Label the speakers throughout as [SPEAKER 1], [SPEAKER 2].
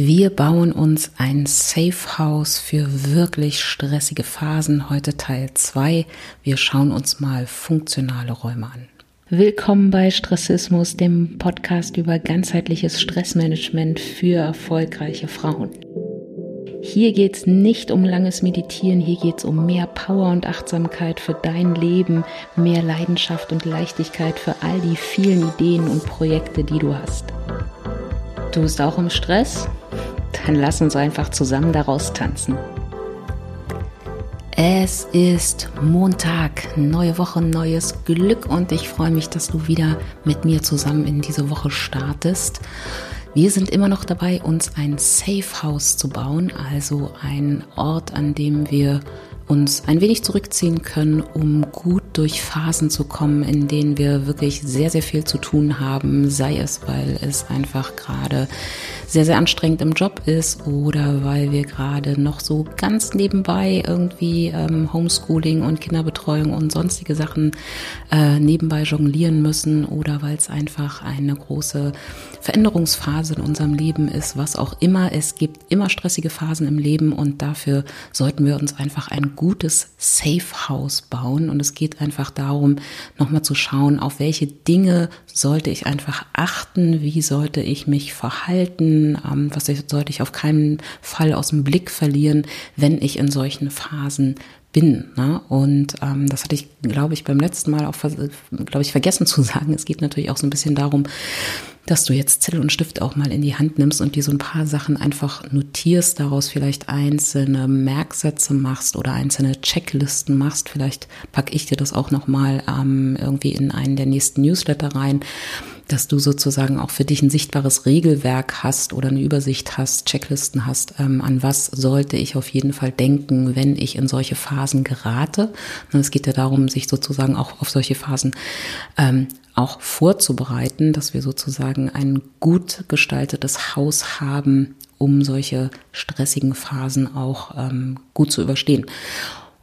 [SPEAKER 1] Wir bauen uns ein Safe House für wirklich stressige Phasen. Heute Teil 2. Wir schauen uns mal funktionale Räume an. Willkommen bei Stressismus, dem Podcast über ganzheitliches Stressmanagement für erfolgreiche Frauen. Hier geht es nicht um langes Meditieren, hier geht es um mehr Power und Achtsamkeit für dein Leben, mehr Leidenschaft und Leichtigkeit für all die vielen Ideen und Projekte, die du hast. Du bist auch im Stress? Dann lass uns einfach zusammen daraus tanzen. Es ist Montag, neue Woche, neues Glück und ich freue mich, dass du wieder mit mir zusammen in diese Woche startest. Wir sind immer noch dabei, uns ein Safe House zu bauen, also ein Ort, an dem wir uns ein wenig zurückziehen können, um gut durch Phasen zu kommen, in denen wir wirklich sehr, sehr viel zu tun haben, sei es, weil es einfach gerade sehr, sehr anstrengend im Job ist oder weil wir gerade noch so ganz nebenbei irgendwie ähm, Homeschooling und Kinderbetreuung und sonstige Sachen äh, nebenbei jonglieren müssen oder weil es einfach eine große Veränderungsphase in unserem Leben ist, was auch immer. Es gibt immer stressige Phasen im Leben und dafür sollten wir uns einfach ein gutes Safe House bauen. Und es geht einfach darum, nochmal zu schauen, auf welche Dinge sollte ich einfach achten, wie sollte ich mich verhalten, ähm, was sollte ich auf keinen Fall aus dem Blick verlieren, wenn ich in solchen Phasen bin. Ne? Und ähm, das hatte ich, glaube ich, beim letzten Mal auch, glaube ich, vergessen zu sagen. Es geht natürlich auch so ein bisschen darum, dass du jetzt Zettel und Stift auch mal in die Hand nimmst und dir so ein paar Sachen einfach notierst, daraus vielleicht einzelne Merksätze machst oder einzelne Checklisten machst. Vielleicht packe ich dir das auch noch mal ähm, irgendwie in einen der nächsten Newsletter rein dass du sozusagen auch für dich ein sichtbares Regelwerk hast oder eine Übersicht hast, Checklisten hast, ähm, an was sollte ich auf jeden Fall denken, wenn ich in solche Phasen gerate. Und es geht ja darum, sich sozusagen auch auf solche Phasen ähm, auch vorzubereiten, dass wir sozusagen ein gut gestaltetes Haus haben, um solche stressigen Phasen auch ähm, gut zu überstehen.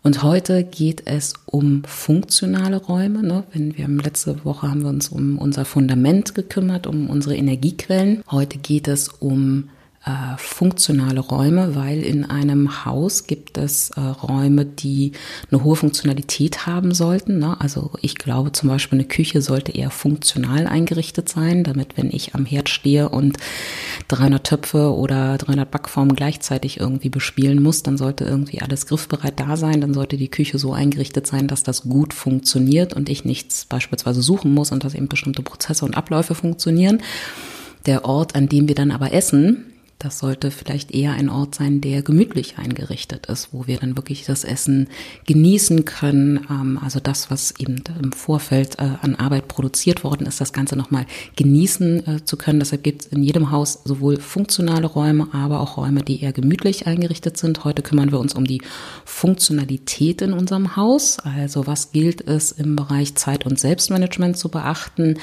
[SPEAKER 1] Und heute geht es um funktionale Räume. Ne? Wenn wir letzte Woche haben wir uns um unser Fundament gekümmert, um unsere Energiequellen. Heute geht es um äh, funktionale Räume, weil in einem Haus gibt es äh, Räume, die eine hohe Funktionalität haben sollten. Ne? Also ich glaube zum Beispiel, eine Küche sollte eher funktional eingerichtet sein, damit wenn ich am Herd stehe und 300 Töpfe oder 300 Backformen gleichzeitig irgendwie bespielen muss, dann sollte irgendwie alles griffbereit da sein. Dann sollte die Küche so eingerichtet sein, dass das gut funktioniert und ich nichts beispielsweise suchen muss und dass eben bestimmte Prozesse und Abläufe funktionieren. Der Ort, an dem wir dann aber essen, das sollte vielleicht eher ein Ort sein, der gemütlich eingerichtet ist, wo wir dann wirklich das Essen genießen können. Ähm, also das, was eben im Vorfeld äh, an Arbeit produziert worden ist, das Ganze nochmal genießen äh, zu können. Deshalb gibt es in jedem Haus sowohl funktionale Räume, aber auch Räume, die eher gemütlich eingerichtet sind. Heute kümmern wir uns um die Funktionalität in unserem Haus. Also was gilt es im Bereich Zeit- und Selbstmanagement zu beachten?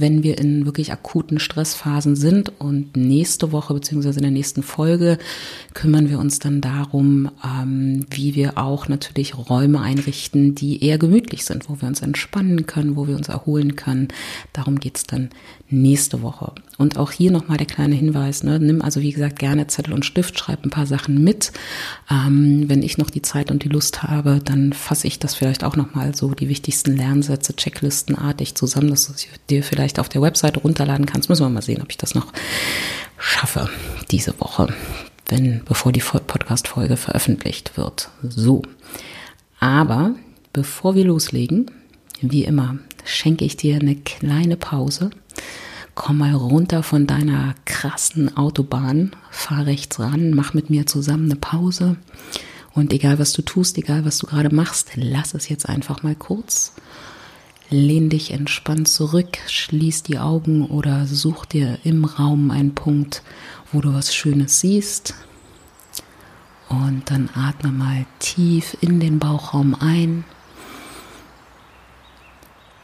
[SPEAKER 1] Wenn wir in wirklich akuten Stressphasen sind. Und nächste Woche beziehungsweise in der nächsten Folge kümmern wir uns dann darum, ähm, wie wir auch natürlich Räume einrichten, die eher gemütlich sind, wo wir uns entspannen können, wo wir uns erholen können. Darum geht's dann nächste Woche. Und auch hier nochmal der kleine Hinweis, ne? nimm also wie gesagt gerne Zettel und Stift, schreib ein paar Sachen mit. Ähm, wenn ich noch die Zeit und die Lust habe, dann fasse ich das vielleicht auch nochmal so die wichtigsten Lernsätze, Checklistenartig zusammen, dass du dir vielleicht auf der Webseite runterladen kannst. Müssen wir mal sehen, ob ich das noch schaffe diese Woche, wenn, bevor die Podcast-Folge veröffentlicht wird. So. Aber bevor wir loslegen, wie immer, schenke ich dir eine kleine Pause. Komm mal runter von deiner krassen Autobahn, fahr rechts ran, mach mit mir zusammen eine Pause. Und egal was du tust, egal was du gerade machst, lass es jetzt einfach mal kurz. Lehn dich entspannt zurück, schließ die Augen oder such dir im Raum einen Punkt, wo du was Schönes siehst. Und dann atme mal tief in den Bauchraum ein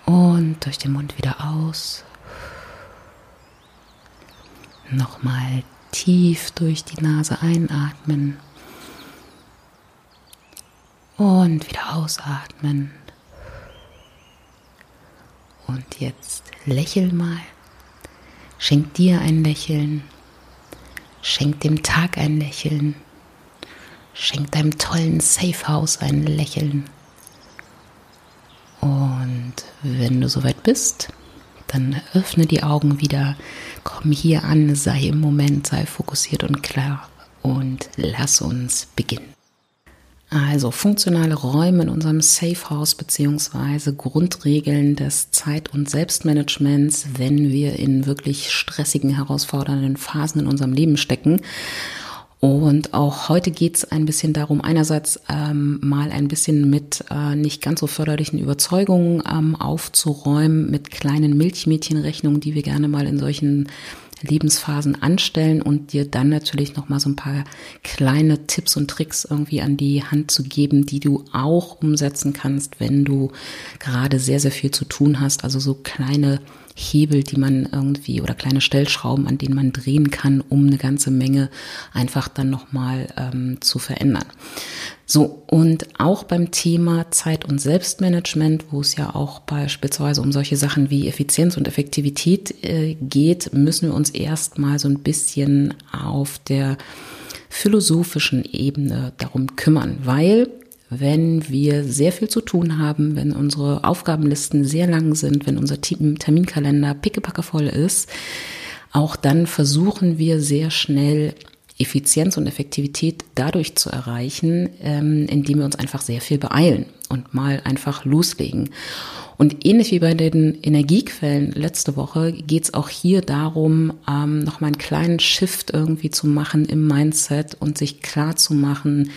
[SPEAKER 1] und durch den Mund wieder aus. Nochmal tief durch die Nase einatmen und wieder ausatmen. Und jetzt lächel mal. Schenk dir ein Lächeln. Schenk dem Tag ein Lächeln. Schenk deinem tollen Safehouse ein Lächeln. Und wenn du soweit bist, dann öffne die Augen wieder, komm hier an, sei im Moment, sei fokussiert und klar und lass uns beginnen. Also funktionale Räume in unserem Safe House beziehungsweise Grundregeln des Zeit- und Selbstmanagements, wenn wir in wirklich stressigen, herausfordernden Phasen in unserem Leben stecken. Und auch heute geht es ein bisschen darum, einerseits ähm, mal ein bisschen mit äh, nicht ganz so förderlichen Überzeugungen ähm, aufzuräumen, mit kleinen Milchmädchenrechnungen, die wir gerne mal in solchen Lebensphasen anstellen und dir dann natürlich noch mal so ein paar kleine Tipps und Tricks irgendwie an die Hand zu geben, die du auch umsetzen kannst, wenn du gerade sehr sehr viel zu tun hast, also so kleine Hebel, die man irgendwie oder kleine Stellschrauben, an denen man drehen kann, um eine ganze Menge einfach dann nochmal ähm, zu verändern. So, und auch beim Thema Zeit- und Selbstmanagement, wo es ja auch beispielsweise um solche Sachen wie Effizienz und Effektivität äh, geht, müssen wir uns erstmal so ein bisschen auf der philosophischen Ebene darum kümmern, weil wenn wir sehr viel zu tun haben, wenn unsere Aufgabenlisten sehr lang sind, wenn unser Terminkalender pickepacke voll ist, auch dann versuchen wir sehr schnell Effizienz und Effektivität dadurch zu erreichen, ähm, indem wir uns einfach sehr viel beeilen und mal einfach loslegen. Und ähnlich wie bei den Energiequellen letzte Woche geht es auch hier darum, ähm, nochmal einen kleinen Shift irgendwie zu machen im Mindset und sich klar zu machen,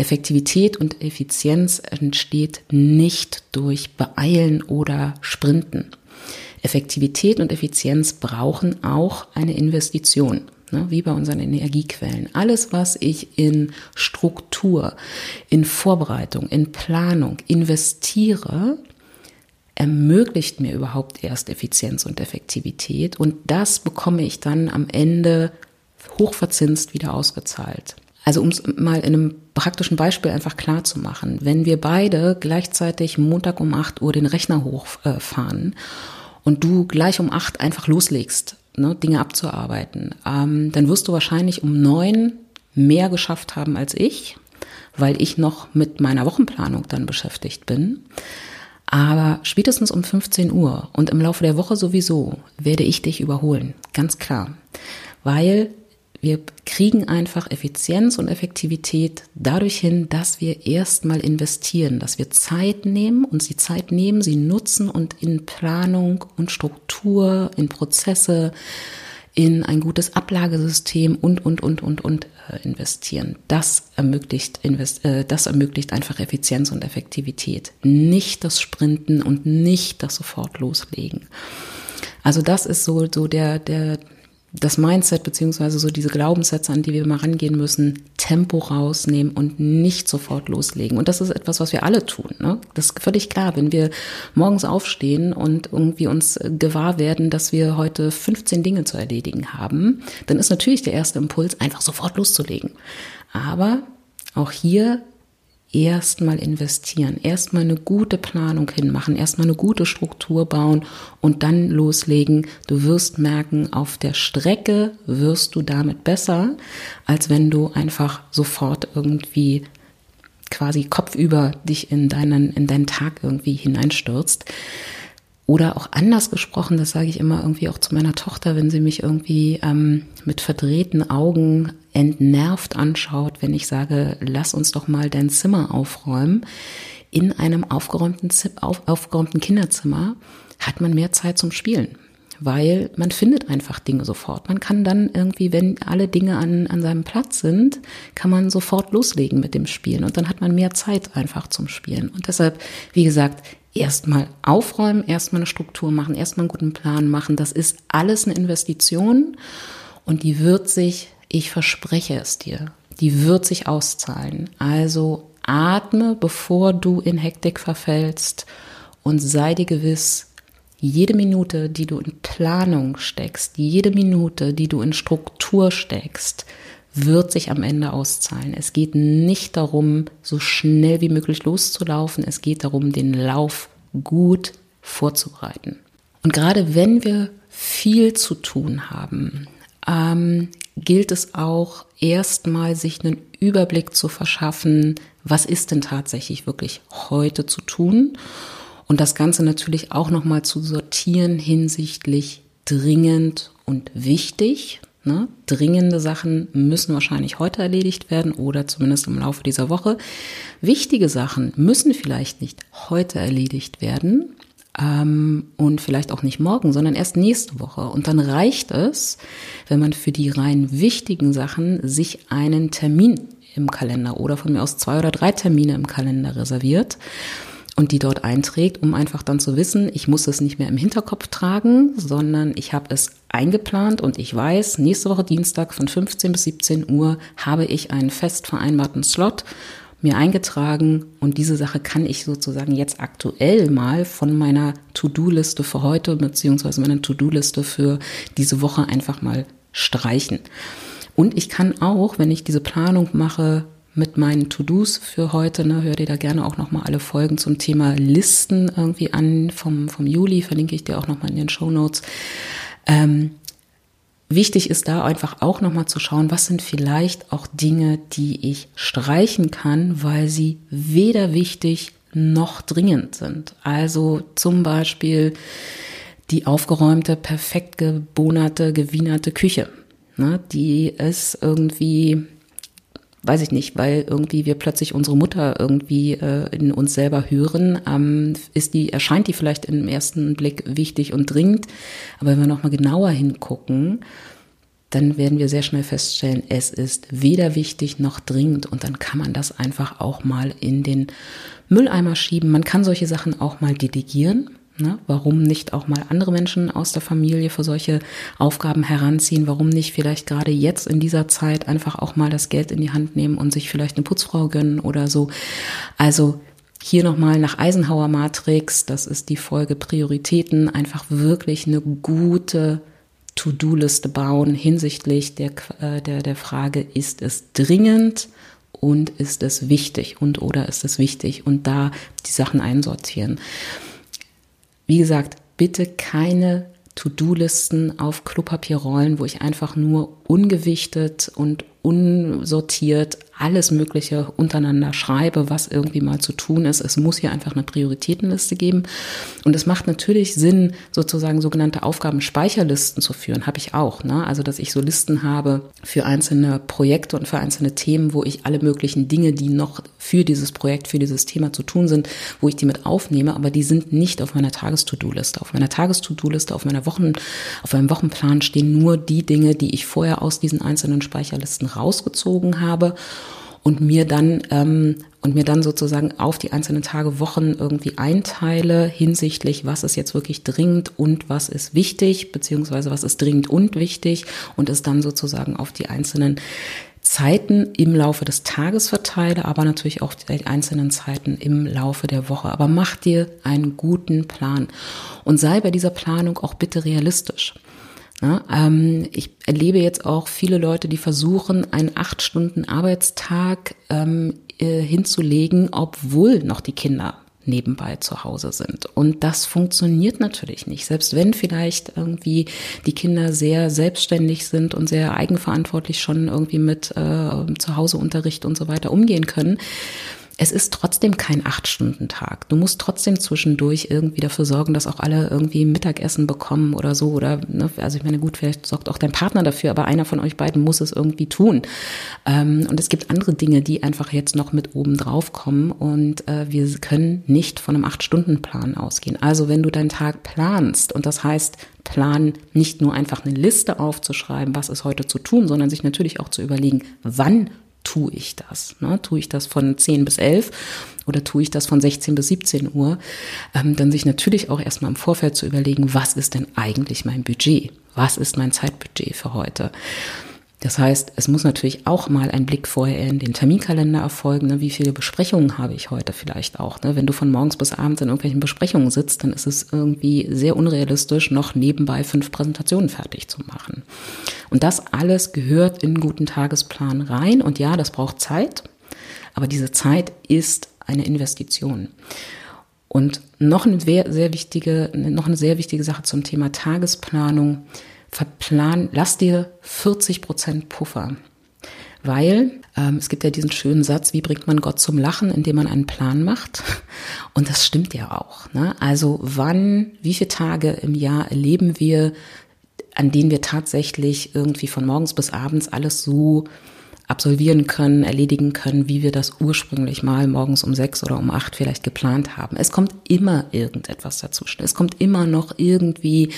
[SPEAKER 1] Effektivität und Effizienz entsteht nicht durch Beeilen oder Sprinten. Effektivität und Effizienz brauchen auch eine Investition, ne, wie bei unseren Energiequellen. Alles, was ich in Struktur, in Vorbereitung, in Planung investiere, ermöglicht mir überhaupt erst Effizienz und Effektivität und das bekomme ich dann am Ende hochverzinst wieder ausgezahlt. Also um es mal in einem praktischen Beispiel einfach klar zu machen, wenn wir beide gleichzeitig Montag um 8 Uhr den Rechner hochfahren und du gleich um 8 einfach loslegst, ne, Dinge abzuarbeiten, ähm, dann wirst du wahrscheinlich um 9 mehr geschafft haben als ich, weil ich noch mit meiner Wochenplanung dann beschäftigt bin. Aber spätestens um 15 Uhr und im Laufe der Woche sowieso werde ich dich überholen, ganz klar. Weil wir kriegen einfach Effizienz und Effektivität dadurch hin, dass wir erstmal investieren, dass wir Zeit nehmen, uns die Zeit nehmen, sie nutzen und in Planung und Struktur, in Prozesse, in ein gutes Ablagesystem und, und, und, und, und äh, investieren. Das ermöglicht, äh, das ermöglicht einfach Effizienz und Effektivität. Nicht das Sprinten und nicht das sofort loslegen. Also das ist so, so der, der, das Mindset beziehungsweise so diese Glaubenssätze, an die wir mal rangehen müssen, Tempo rausnehmen und nicht sofort loslegen. Und das ist etwas, was wir alle tun. Ne? Das ist völlig klar. Wenn wir morgens aufstehen und irgendwie uns gewahr werden, dass wir heute 15 Dinge zu erledigen haben, dann ist natürlich der erste Impuls, einfach sofort loszulegen. Aber auch hier erstmal investieren, erstmal eine gute Planung hinmachen, erstmal eine gute Struktur bauen und dann loslegen. Du wirst merken, auf der Strecke wirst du damit besser, als wenn du einfach sofort irgendwie quasi kopfüber dich in deinen, in deinen Tag irgendwie hineinstürzt. Oder auch anders gesprochen, das sage ich immer irgendwie auch zu meiner Tochter, wenn sie mich irgendwie ähm, mit verdrehten Augen entnervt anschaut, wenn ich sage, lass uns doch mal dein Zimmer aufräumen. In einem aufgeräumten, auf, aufgeräumten Kinderzimmer hat man mehr Zeit zum Spielen, weil man findet einfach Dinge sofort. Man kann dann irgendwie, wenn alle Dinge an, an seinem Platz sind, kann man sofort loslegen mit dem Spielen und dann hat man mehr Zeit einfach zum Spielen. Und deshalb, wie gesagt, erstmal aufräumen, erstmal eine Struktur machen, erstmal einen guten Plan machen. Das ist alles eine Investition und die wird sich, ich verspreche es dir, die wird sich auszahlen. Also atme, bevor du in Hektik verfällst und sei dir gewiss, jede Minute, die du in Planung steckst, jede Minute, die du in Struktur steckst, wird sich am Ende auszahlen. Es geht nicht darum, so schnell wie möglich loszulaufen. Es geht darum, den Lauf gut vorzubereiten. Und gerade wenn wir viel zu tun haben, ähm, gilt es auch erstmal sich einen Überblick zu verschaffen, was ist denn tatsächlich wirklich heute zu tun und das Ganze natürlich auch nochmal zu sortieren hinsichtlich dringend und wichtig. Ne? Dringende Sachen müssen wahrscheinlich heute erledigt werden oder zumindest im Laufe dieser Woche. Wichtige Sachen müssen vielleicht nicht heute erledigt werden ähm, und vielleicht auch nicht morgen, sondern erst nächste Woche. Und dann reicht es, wenn man für die rein wichtigen Sachen sich einen Termin im Kalender oder von mir aus zwei oder drei Termine im Kalender reserviert und die dort einträgt, um einfach dann zu wissen, ich muss es nicht mehr im Hinterkopf tragen, sondern ich habe es eingeplant und ich weiß, nächste Woche Dienstag von 15 bis 17 Uhr habe ich einen fest vereinbarten Slot mir eingetragen und diese Sache kann ich sozusagen jetzt aktuell mal von meiner To-Do-Liste für heute beziehungsweise meiner To-Do-Liste für diese Woche einfach mal streichen. Und ich kann auch, wenn ich diese Planung mache, mit meinen To-Dos für heute. Ne, hör dir da gerne auch nochmal alle Folgen zum Thema Listen irgendwie an vom, vom Juli, verlinke ich dir auch nochmal in den Show Notes. Ähm, wichtig ist da einfach auch nochmal zu schauen, was sind vielleicht auch Dinge, die ich streichen kann, weil sie weder wichtig noch dringend sind. Also zum Beispiel die aufgeräumte, perfekt gebonerte, gewienerte Küche. Ne, die ist irgendwie weiß ich nicht, weil irgendwie wir plötzlich unsere Mutter irgendwie äh, in uns selber hören, ähm, ist die, erscheint die vielleicht im ersten Blick wichtig und dringend. Aber wenn wir nochmal genauer hingucken, dann werden wir sehr schnell feststellen, es ist weder wichtig noch dringend und dann kann man das einfach auch mal in den Mülleimer schieben. Man kann solche Sachen auch mal delegieren. Ne? Warum nicht auch mal andere Menschen aus der Familie für solche Aufgaben heranziehen? Warum nicht vielleicht gerade jetzt in dieser Zeit einfach auch mal das Geld in die Hand nehmen und sich vielleicht eine Putzfrau gönnen oder so? Also hier nochmal nach Eisenhower Matrix, das ist die Folge Prioritäten, einfach wirklich eine gute To-Do-Liste bauen hinsichtlich der, äh, der, der Frage, ist es dringend und ist es wichtig und oder ist es wichtig und da die Sachen einsortieren. Wie gesagt, bitte keine To-Do-Listen auf Klopapierrollen, wo ich einfach nur ungewichtet und unsortiert alles Mögliche untereinander schreibe, was irgendwie mal zu tun ist. Es muss hier einfach eine Prioritätenliste geben. Und es macht natürlich Sinn, sozusagen sogenannte Aufgabenspeicherlisten zu führen. Habe ich auch. Ne? Also, dass ich so Listen habe für einzelne Projekte und für einzelne Themen, wo ich alle möglichen Dinge, die noch für dieses Projekt, für dieses Thema zu tun sind, wo ich die mit aufnehme, aber die sind nicht auf meiner Tages-To-Do-Liste. Auf meiner Tages-To-Do-Liste, auf meiner Wochen, auf meinem Wochenplan stehen nur die Dinge, die ich vorher aus diesen einzelnen Speicherlisten rausgezogen habe und mir dann ähm, und mir dann sozusagen auf die einzelnen Tage, Wochen irgendwie einteile hinsichtlich, was ist jetzt wirklich dringend und was ist wichtig, beziehungsweise was ist dringend und wichtig und es dann sozusagen auf die einzelnen Zeiten im Laufe des Tages verteile, aber natürlich auch die einzelnen Zeiten im Laufe der Woche. Aber mach dir einen guten Plan und sei bei dieser Planung auch bitte realistisch. Ja, ähm, ich erlebe jetzt auch viele Leute, die versuchen, einen acht Stunden Arbeitstag ähm, äh, hinzulegen, obwohl noch die Kinder nebenbei zu Hause sind. Und das funktioniert natürlich nicht. Selbst wenn vielleicht irgendwie die Kinder sehr selbstständig sind und sehr eigenverantwortlich schon irgendwie mit äh, Zuhauseunterricht und so weiter umgehen können, es ist trotzdem kein Acht-Stunden-Tag. Du musst trotzdem zwischendurch irgendwie dafür sorgen, dass auch alle irgendwie Mittagessen bekommen oder so. Oder, ne, also ich meine, gut, vielleicht sorgt auch dein Partner dafür, aber einer von euch beiden muss es irgendwie tun. Ähm, und es gibt andere Dinge, die einfach jetzt noch mit oben drauf kommen. Und äh, wir können nicht von einem Acht-Stunden-Plan ausgehen. Also wenn du deinen Tag planst, und das heißt, plan nicht nur einfach eine Liste aufzuschreiben, was ist heute zu tun, sondern sich natürlich auch zu überlegen, wann tue ich das? Ne? Tue ich das von 10 bis 11 oder tue ich das von 16 bis 17 Uhr? Ähm, dann sich natürlich auch erstmal im Vorfeld zu überlegen, was ist denn eigentlich mein Budget? Was ist mein Zeitbudget für heute? Das heißt, es muss natürlich auch mal ein Blick vorher in den Terminkalender erfolgen. Ne? Wie viele Besprechungen habe ich heute vielleicht auch? Ne? Wenn du von morgens bis abends in irgendwelchen Besprechungen sitzt, dann ist es irgendwie sehr unrealistisch, noch nebenbei fünf Präsentationen fertig zu machen. Und das alles gehört in einen guten Tagesplan rein. Und ja, das braucht Zeit, aber diese Zeit ist eine Investition. Und noch eine sehr, wichtige, noch eine sehr wichtige Sache zum Thema Tagesplanung verplan, lass dir 40 Prozent Puffer. Weil ähm, es gibt ja diesen schönen Satz, wie bringt man Gott zum Lachen, indem man einen Plan macht? Und das stimmt ja auch. Ne? Also wann, wie viele Tage im Jahr erleben wir, an denen wir tatsächlich irgendwie von morgens bis abends alles so absolvieren können, erledigen können, wie wir das ursprünglich mal morgens um sechs oder um acht vielleicht geplant haben. Es kommt immer irgendetwas dazwischen. Es kommt immer noch irgendwie,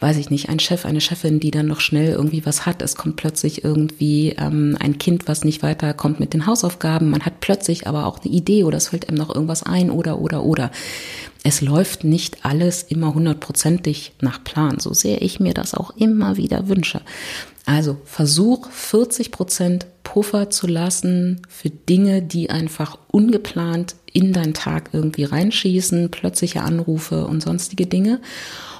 [SPEAKER 1] weiß ich nicht, ein Chef, eine Chefin, die dann noch schnell irgendwie was hat. Es kommt plötzlich irgendwie ähm, ein Kind, was nicht weiterkommt mit den Hausaufgaben. Man hat plötzlich aber auch eine Idee oder es fällt einem noch irgendwas ein oder, oder, oder. Es läuft nicht alles immer hundertprozentig nach Plan, so sehr ich mir das auch immer wieder wünsche. Also versuch 40 Prozent Puffer zu lassen für Dinge, die einfach ungeplant in deinen Tag irgendwie reinschießen, plötzliche Anrufe und sonstige Dinge.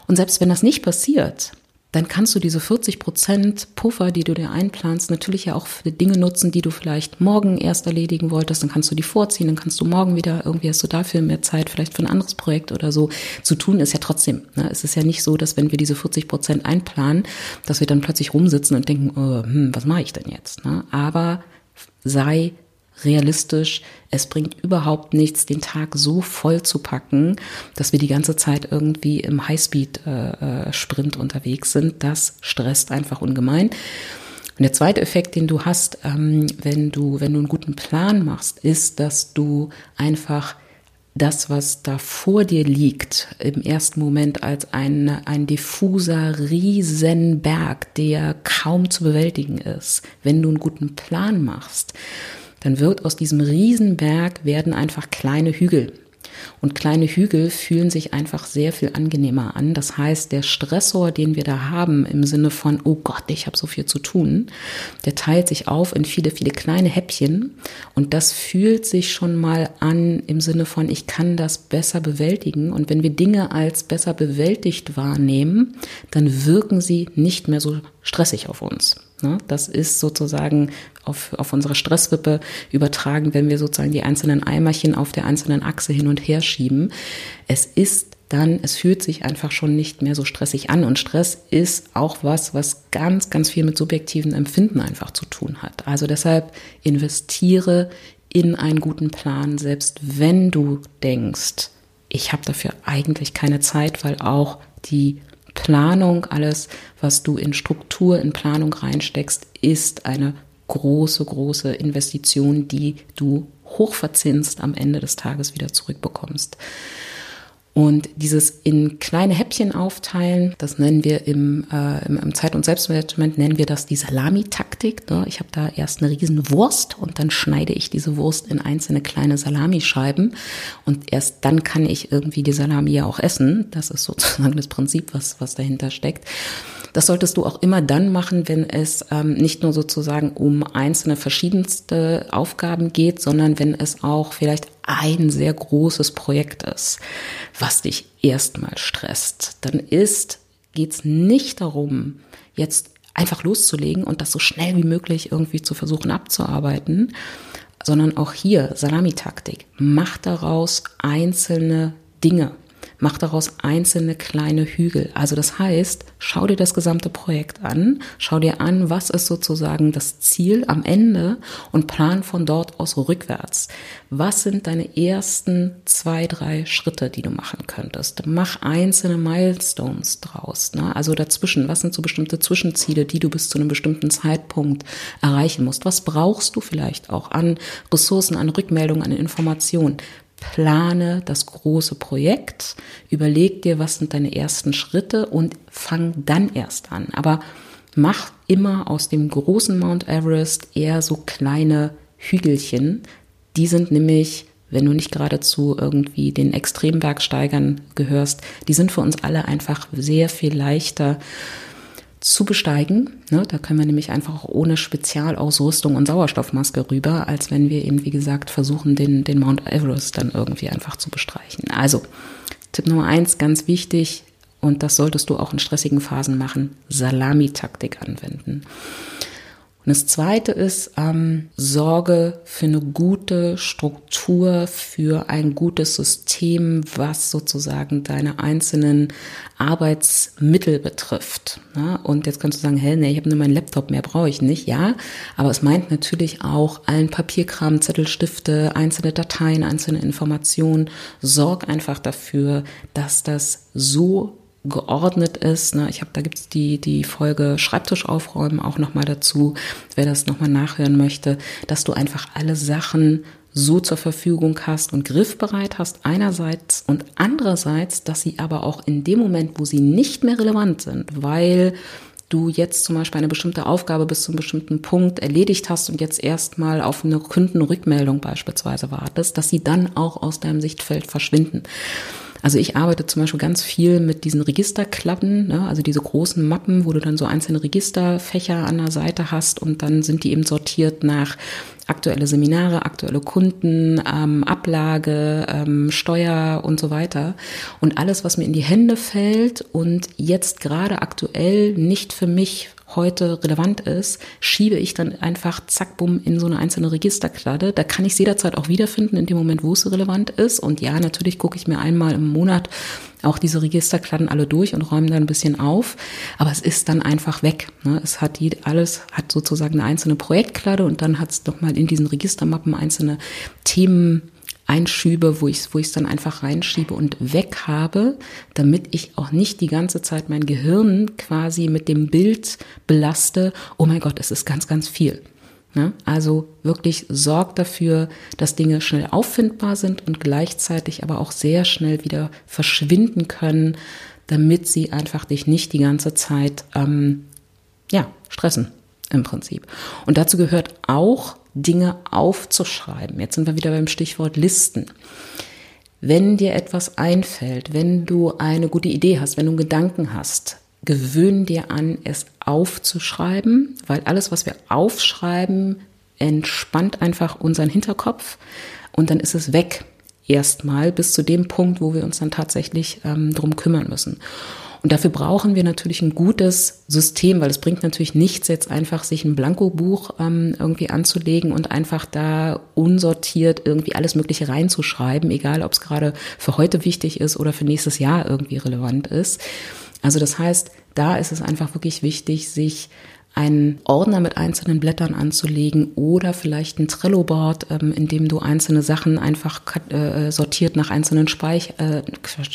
[SPEAKER 1] Und selbst wenn das nicht passiert, dann kannst du diese 40 Prozent Puffer, die du dir einplanst, natürlich ja auch für Dinge nutzen, die du vielleicht morgen erst erledigen wolltest. Dann kannst du die vorziehen, dann kannst du morgen wieder, irgendwie hast du dafür mehr Zeit, vielleicht für ein anderes Projekt oder so. Zu tun ist ja trotzdem. Ne? Es ist ja nicht so, dass wenn wir diese 40 Prozent einplanen, dass wir dann plötzlich rumsitzen und denken, oh, hm, was mache ich denn jetzt? Ne? Aber sei realistisch. Es bringt überhaupt nichts, den Tag so voll zu packen, dass wir die ganze Zeit irgendwie im Highspeed-Sprint unterwegs sind. Das stresst einfach ungemein. Und der zweite Effekt, den du hast, ähm, wenn du, wenn du einen guten Plan machst, ist, dass du einfach das, was da vor dir liegt, im ersten Moment als ein, ein diffuser Riesenberg, der kaum zu bewältigen ist, wenn du einen guten Plan machst, dann wird aus diesem Riesenberg werden einfach kleine Hügel. Und kleine Hügel fühlen sich einfach sehr viel angenehmer an. Das heißt, der Stressor, den wir da haben im Sinne von, oh Gott, ich habe so viel zu tun, der teilt sich auf in viele, viele kleine Häppchen. Und das fühlt sich schon mal an im Sinne von, ich kann das besser bewältigen. Und wenn wir Dinge als besser bewältigt wahrnehmen, dann wirken sie nicht mehr so stressig auf uns. Ne? Das ist sozusagen auf, auf unsere Stresswippe übertragen, wenn wir sozusagen die einzelnen Eimerchen auf der einzelnen Achse hin und her schieben. Es ist dann, es fühlt sich einfach schon nicht mehr so stressig an. Und Stress ist auch was, was ganz, ganz viel mit subjektiven Empfinden einfach zu tun hat. Also deshalb investiere in einen guten Plan, selbst wenn du denkst, ich habe dafür eigentlich keine Zeit, weil auch die Planung, alles, was du in Struktur, in Planung reinsteckst, ist eine große, große Investition, die du hochverzinst am Ende des Tages wieder zurückbekommst. Und dieses in kleine Häppchen aufteilen, das nennen wir im, äh, im, im Zeit- und Selbstmanagement, nennen wir das die Salamitaktik. Ne? Ich habe da erst eine riesen Wurst und dann schneide ich diese Wurst in einzelne kleine Salamischeiben und erst dann kann ich irgendwie die Salami ja auch essen. Das ist sozusagen das Prinzip, was, was dahinter steckt. Das solltest du auch immer dann machen, wenn es ähm, nicht nur sozusagen um einzelne verschiedenste Aufgaben geht, sondern wenn es auch vielleicht ein sehr großes Projekt ist, was dich erstmal stresst. Dann ist, geht's nicht darum, jetzt einfach loszulegen und das so schnell wie möglich irgendwie zu versuchen abzuarbeiten, sondern auch hier Salamitaktik. Mach daraus einzelne Dinge. Mach daraus einzelne kleine Hügel. Also das heißt, schau dir das gesamte Projekt an, schau dir an, was ist sozusagen das Ziel am Ende und plan von dort aus rückwärts. Was sind deine ersten zwei, drei Schritte, die du machen könntest? Mach einzelne Milestones draus. Ne? Also dazwischen, was sind so bestimmte Zwischenziele, die du bis zu einem bestimmten Zeitpunkt erreichen musst? Was brauchst du vielleicht auch an Ressourcen, an Rückmeldungen, an Informationen? Plane das große Projekt, überleg dir, was sind deine ersten Schritte und fang dann erst an. Aber mach immer aus dem großen Mount Everest eher so kleine Hügelchen. Die sind nämlich, wenn du nicht gerade zu irgendwie den Extrembergsteigern gehörst, die sind für uns alle einfach sehr viel leichter zu besteigen. Ne, da können wir nämlich einfach auch ohne Spezialausrüstung und Sauerstoffmaske rüber, als wenn wir eben, wie gesagt, versuchen, den, den Mount Everest dann irgendwie einfach zu bestreichen. Also, Tipp Nummer eins, ganz wichtig, und das solltest du auch in stressigen Phasen machen, Salamitaktik anwenden. Und das Zweite ist, ähm, sorge für eine gute Struktur, für ein gutes System, was sozusagen deine einzelnen Arbeitsmittel betrifft. Ja, und jetzt kannst du sagen, hey, nee, ich habe nur meinen Laptop, mehr brauche ich nicht. Ja, aber es meint natürlich auch allen Papierkram, Zettel, Stifte, einzelne Dateien, einzelne Informationen. Sorg einfach dafür, dass das so geordnet ist. Ne? Ich habe, da gibt's die die Folge Schreibtisch aufräumen auch noch mal dazu, wer das noch mal nachhören möchte, dass du einfach alle Sachen so zur Verfügung hast und griffbereit hast einerseits und andererseits, dass sie aber auch in dem Moment, wo sie nicht mehr relevant sind, weil du jetzt zum Beispiel eine bestimmte Aufgabe bis zu einem bestimmten Punkt erledigt hast und jetzt erstmal auf eine Kundenrückmeldung beispielsweise wartest, dass sie dann auch aus deinem Sichtfeld verschwinden. Also ich arbeite zum Beispiel ganz viel mit diesen Registerklappen, ne? also diese großen Mappen, wo du dann so einzelne Registerfächer an der Seite hast und dann sind die eben sortiert nach aktuelle Seminare, aktuelle Kunden, ähm, Ablage, ähm, Steuer und so weiter. Und alles, was mir in die Hände fällt und jetzt gerade aktuell nicht für mich heute relevant ist, schiebe ich dann einfach zack, bumm in so eine einzelne Registerkladde. Da kann ich es jederzeit auch wiederfinden in dem Moment, wo es relevant ist. Und ja, natürlich gucke ich mir einmal im Monat auch diese Registerkladden alle durch und räume dann ein bisschen auf. Aber es ist dann einfach weg. Ne? Es hat die, alles hat sozusagen eine einzelne Projektkladde und dann hat es nochmal in diesen Registermappen einzelne Themen einschiebe, wo ich es wo ich's dann einfach reinschiebe und weg habe, damit ich auch nicht die ganze Zeit mein Gehirn quasi mit dem Bild belaste, oh mein Gott, es ist ganz, ganz viel. Ne? Also wirklich sorgt dafür, dass Dinge schnell auffindbar sind und gleichzeitig aber auch sehr schnell wieder verschwinden können, damit sie einfach dich nicht die ganze Zeit ähm, ja, stressen im Prinzip. Und dazu gehört auch Dinge aufzuschreiben. Jetzt sind wir wieder beim Stichwort Listen. Wenn dir etwas einfällt, wenn du eine gute Idee hast, wenn du einen Gedanken hast, gewöhn dir an, es aufzuschreiben, weil alles, was wir aufschreiben, entspannt einfach unseren Hinterkopf und dann ist es weg erstmal bis zu dem Punkt, wo wir uns dann tatsächlich ähm, drum kümmern müssen. Und dafür brauchen wir natürlich ein gutes System, weil es bringt natürlich nichts, jetzt einfach sich ein Blankobuch ähm, irgendwie anzulegen und einfach da unsortiert irgendwie alles Mögliche reinzuschreiben, egal ob es gerade für heute wichtig ist oder für nächstes Jahr irgendwie relevant ist. Also das heißt, da ist es einfach wirklich wichtig, sich einen Ordner mit einzelnen Blättern anzulegen oder vielleicht ein Trello-Board, ähm, in dem du einzelne Sachen einfach äh, sortiert nach einzelnen Speich äh,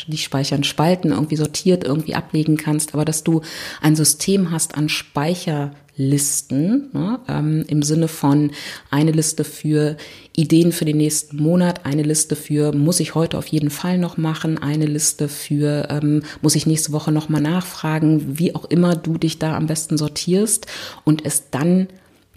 [SPEAKER 1] nicht Speichern, Spalten irgendwie sortiert irgendwie ablegen kannst, aber dass du ein System hast an Speicher Listen, ne, ähm, im Sinne von eine Liste für Ideen für den nächsten Monat, eine Liste für muss ich heute auf jeden Fall noch machen, eine Liste für ähm, muss ich nächste Woche noch mal nachfragen, wie auch immer du dich da am besten sortierst und es dann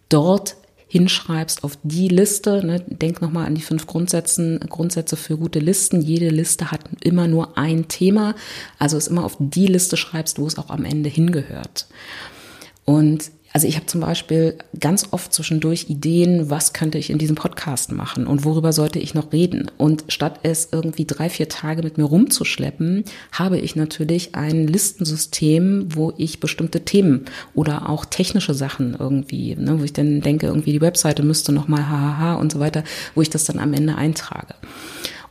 [SPEAKER 1] dort hinschreibst auf die Liste. Ne, denk nochmal an die fünf Grundsätzen, Grundsätze für gute Listen. Jede Liste hat immer nur ein Thema. Also es immer auf die Liste schreibst, wo es auch am Ende hingehört. Und also ich habe zum Beispiel ganz oft zwischendurch Ideen, was könnte ich in diesem Podcast machen und worüber sollte ich noch reden. Und statt es irgendwie drei, vier Tage mit mir rumzuschleppen, habe ich natürlich ein Listensystem, wo ich bestimmte Themen oder auch technische Sachen irgendwie, ne, wo ich dann denke, irgendwie die Webseite müsste noch mal hahaha und so weiter, wo ich das dann am Ende eintrage.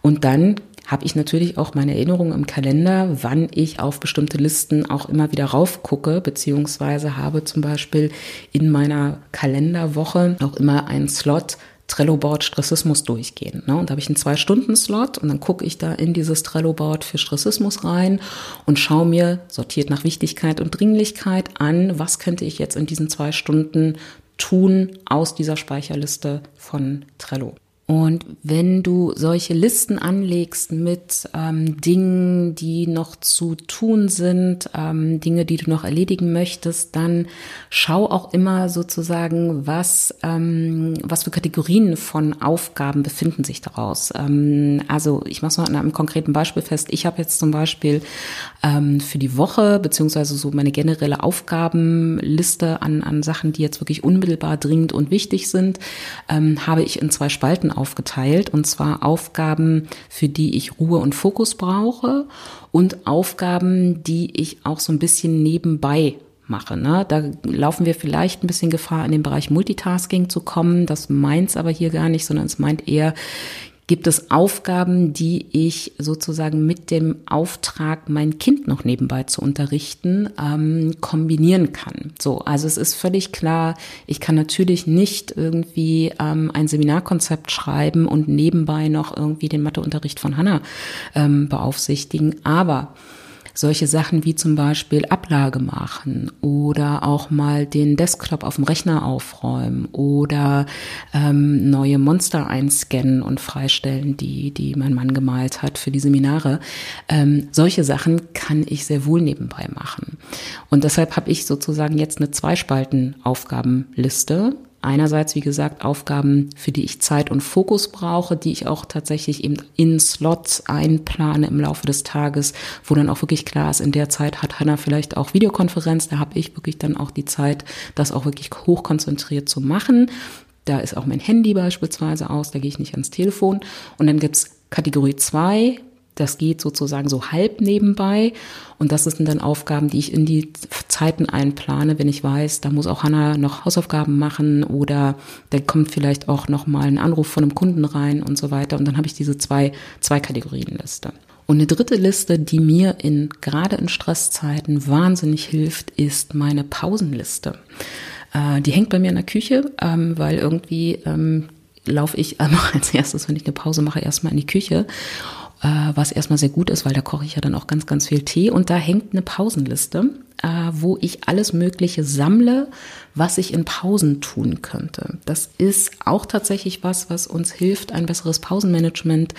[SPEAKER 1] Und dann habe ich natürlich auch meine Erinnerungen im Kalender, wann ich auf bestimmte Listen auch immer wieder raufgucke, beziehungsweise habe zum Beispiel in meiner Kalenderwoche auch immer einen Slot Trello-Board Stressismus durchgehen. Ne? Und da habe ich einen Zwei-Stunden-Slot und dann gucke ich da in dieses Trello-Board für Stressismus rein und schaue mir, sortiert nach Wichtigkeit und Dringlichkeit an, was könnte ich jetzt in diesen zwei Stunden tun aus dieser Speicherliste von Trello. Und wenn du solche Listen anlegst mit ähm, Dingen, die noch zu tun sind, ähm, Dinge, die du noch erledigen möchtest, dann schau auch immer sozusagen, was, ähm, was für Kategorien von Aufgaben befinden sich daraus. Ähm, also ich mache es mal an einem konkreten Beispiel fest. Ich habe jetzt zum Beispiel ähm, für die Woche, beziehungsweise so meine generelle Aufgabenliste an, an Sachen, die jetzt wirklich unmittelbar dringend und wichtig sind, ähm, habe ich in zwei Spalten aufgeteilt. Und zwar Aufgaben, für die ich Ruhe und Fokus brauche und Aufgaben, die ich auch so ein bisschen nebenbei mache. Ne? Da laufen wir vielleicht ein bisschen Gefahr, in den Bereich Multitasking zu kommen. Das meint es aber hier gar nicht, sondern es meint eher, gibt es Aufgaben, die ich sozusagen mit dem Auftrag, mein Kind noch nebenbei zu unterrichten, ähm, kombinieren kann. So, also es ist völlig klar, ich kann natürlich nicht irgendwie ähm, ein Seminarkonzept schreiben und nebenbei noch irgendwie den Matheunterricht von Hannah ähm, beaufsichtigen, aber solche Sachen wie zum Beispiel Ablage machen oder auch mal den Desktop auf dem Rechner aufräumen oder ähm, neue Monster einscannen und freistellen, die, die mein Mann gemalt hat für die Seminare. Ähm, solche Sachen kann ich sehr wohl nebenbei machen. Und deshalb habe ich sozusagen jetzt eine Zweispalten-Aufgabenliste einerseits, wie gesagt, Aufgaben, für die ich Zeit und Fokus brauche, die ich auch tatsächlich eben in Slots einplane im Laufe des Tages, wo dann auch wirklich klar ist, in der Zeit hat Hannah vielleicht auch Videokonferenz, da habe ich wirklich dann auch die Zeit, das auch wirklich hochkonzentriert zu machen. Da ist auch mein Handy beispielsweise aus, da gehe ich nicht ans Telefon. Und dann gibt's Kategorie zwei das geht sozusagen so halb nebenbei. Und das sind dann Aufgaben, die ich in die Zeiten einplane, wenn ich weiß, da muss auch Hanna noch Hausaufgaben machen oder da kommt vielleicht auch noch mal ein Anruf von einem Kunden rein und so weiter. Und dann habe ich diese zwei, zwei Kategorienliste. Und eine dritte Liste, die mir in, gerade in Stresszeiten wahnsinnig hilft, ist meine Pausenliste. Äh, die hängt bei mir in der Küche, ähm, weil irgendwie ähm, laufe ich einmal als erstes, wenn ich eine Pause mache, erstmal in die Küche was erstmal sehr gut ist, weil da koche ich ja dann auch ganz, ganz viel Tee. Und da hängt eine Pausenliste, äh, wo ich alles Mögliche sammle, was ich in Pausen tun könnte. Das ist auch tatsächlich was, was uns hilft, ein besseres Pausenmanagement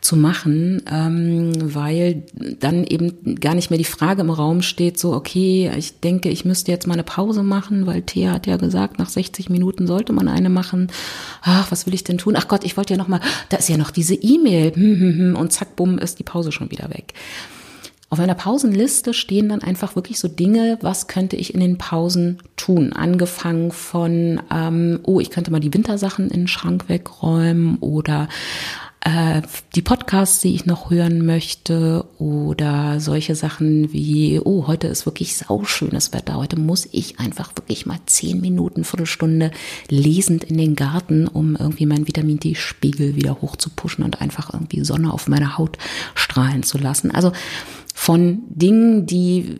[SPEAKER 1] zu machen, ähm, weil dann eben gar nicht mehr die Frage im Raum steht, so, okay, ich denke, ich müsste jetzt mal eine Pause machen, weil Thea hat ja gesagt, nach 60 Minuten sollte man eine machen. Ach, was will ich denn tun? Ach Gott, ich wollte ja noch mal, da ist ja noch diese E-Mail hm, hm, hm, und zack, bumm, ist die Pause schon wieder weg. Auf einer Pausenliste stehen dann einfach wirklich so Dinge, was könnte ich in den Pausen tun? Angefangen von, ähm, oh, ich könnte mal die Wintersachen in den Schrank wegräumen oder äh, die Podcasts, die ich noch hören möchte oder solche Sachen wie, oh, heute ist wirklich sauschönes Wetter. Heute muss ich einfach wirklich mal zehn Minuten, Viertelstunde lesend in den Garten, um irgendwie meinen Vitamin D-Spiegel wieder hoch zu pushen und einfach irgendwie Sonne auf meiner Haut strahlen zu lassen. Also von Dingen, die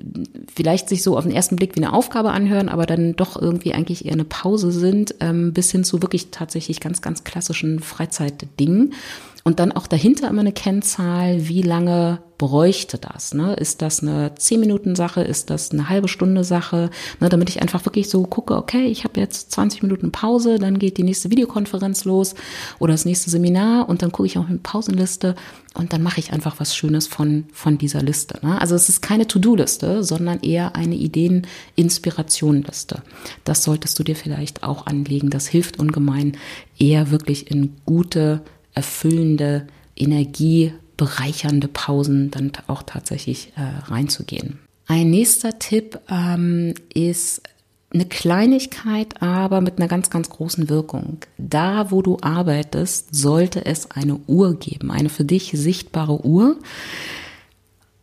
[SPEAKER 1] vielleicht sich so auf den ersten Blick wie eine Aufgabe anhören, aber dann doch irgendwie eigentlich eher eine Pause sind, ähm, bis hin zu wirklich tatsächlich ganz, ganz klassischen Freizeitdingen. Und dann auch dahinter immer eine Kennzahl, wie lange bräuchte das? Ne? Ist das eine 10-Minuten-Sache? Ist das eine halbe Stunde Sache? Ne, damit ich einfach wirklich so gucke, okay, ich habe jetzt 20 Minuten Pause, dann geht die nächste Videokonferenz los oder das nächste Seminar und dann gucke ich auch in Pausenliste und dann mache ich einfach was Schönes von, von dieser Liste. Ne? Also es ist keine To-Do-Liste, sondern eher eine Ideen-Inspiration-Liste. Das solltest du dir vielleicht auch anlegen. Das hilft ungemein, eher wirklich in gute erfüllende, energiebereichernde Pausen dann auch tatsächlich äh, reinzugehen. Ein nächster Tipp ähm, ist eine Kleinigkeit, aber mit einer ganz, ganz großen Wirkung. Da, wo du arbeitest, sollte es eine Uhr geben, eine für dich sichtbare Uhr.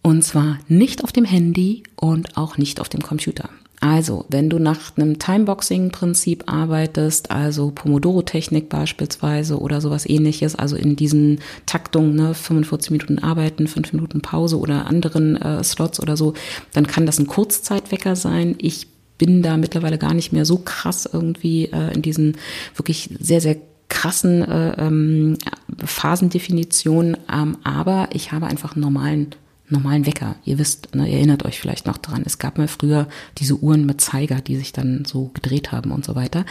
[SPEAKER 1] Und zwar nicht auf dem Handy und auch nicht auf dem Computer. Also, wenn du nach einem Timeboxing-Prinzip arbeitest, also Pomodoro-Technik beispielsweise oder sowas ähnliches, also in diesen Taktungen, ne, 45 Minuten arbeiten, 5 Minuten Pause oder anderen äh, Slots oder so, dann kann das ein Kurzzeitwecker sein. Ich bin da mittlerweile gar nicht mehr so krass irgendwie äh, in diesen wirklich sehr, sehr krassen äh, ähm, Phasendefinitionen, ähm, aber ich habe einfach einen normalen normalen Wecker. Ihr wisst, ne, ihr erinnert euch vielleicht noch dran. Es gab mal früher diese Uhren mit Zeiger, die sich dann so gedreht haben und so weiter.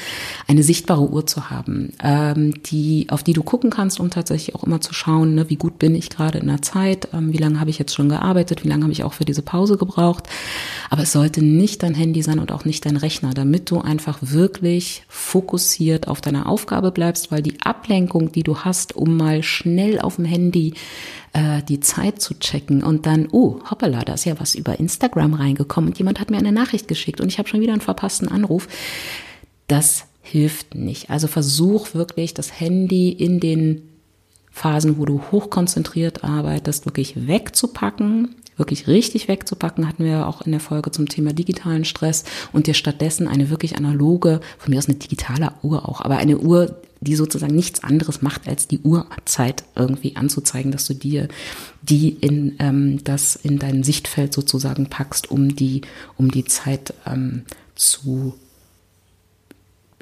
[SPEAKER 1] Eine sichtbare Uhr zu haben, ähm, die, auf die du gucken kannst, um tatsächlich auch immer zu schauen, ne, wie gut bin ich gerade in der Zeit, ähm, wie lange habe ich jetzt schon gearbeitet, wie lange habe ich auch für diese Pause gebraucht. Aber es sollte nicht dein Handy sein und auch nicht dein Rechner, damit du einfach wirklich fokussiert auf deiner Aufgabe bleibst, weil die Ablenkung, die du hast, um mal schnell auf dem Handy äh, die Zeit zu checken und dann, oh, hoppala, da ist ja was über Instagram reingekommen und jemand hat mir eine Nachricht geschickt und ich habe schon wieder einen verpassten Anruf. Das hilft nicht. Also versuch wirklich das Handy in den Phasen, wo du hochkonzentriert arbeitest, wirklich wegzupacken, wirklich richtig wegzupacken, hatten wir auch in der Folge zum Thema digitalen Stress und dir stattdessen eine wirklich analoge, von mir aus eine digitale Uhr auch, aber eine Uhr, die sozusagen nichts anderes macht, als die Uhrzeit irgendwie anzuzeigen, dass du dir die in ähm, das in dein Sichtfeld sozusagen packst, um die um die Zeit ähm, zu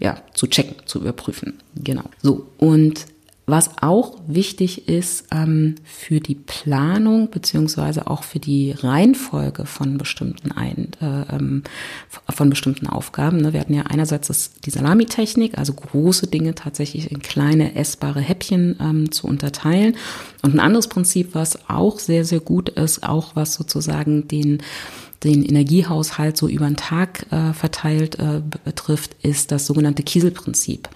[SPEAKER 1] ja zu checken, zu überprüfen. Genau. So und was auch wichtig ist ähm, für die Planung beziehungsweise auch für die Reihenfolge von bestimmten ein, äh, ähm, von bestimmten Aufgaben. Ne? Wir hatten ja einerseits das, die Salamitechnik, also große Dinge tatsächlich in kleine essbare Häppchen ähm, zu unterteilen. Und ein anderes Prinzip, was auch sehr sehr gut ist, auch was sozusagen den den Energiehaushalt so über den Tag äh, verteilt äh, betrifft, ist das sogenannte Kieselprinzip.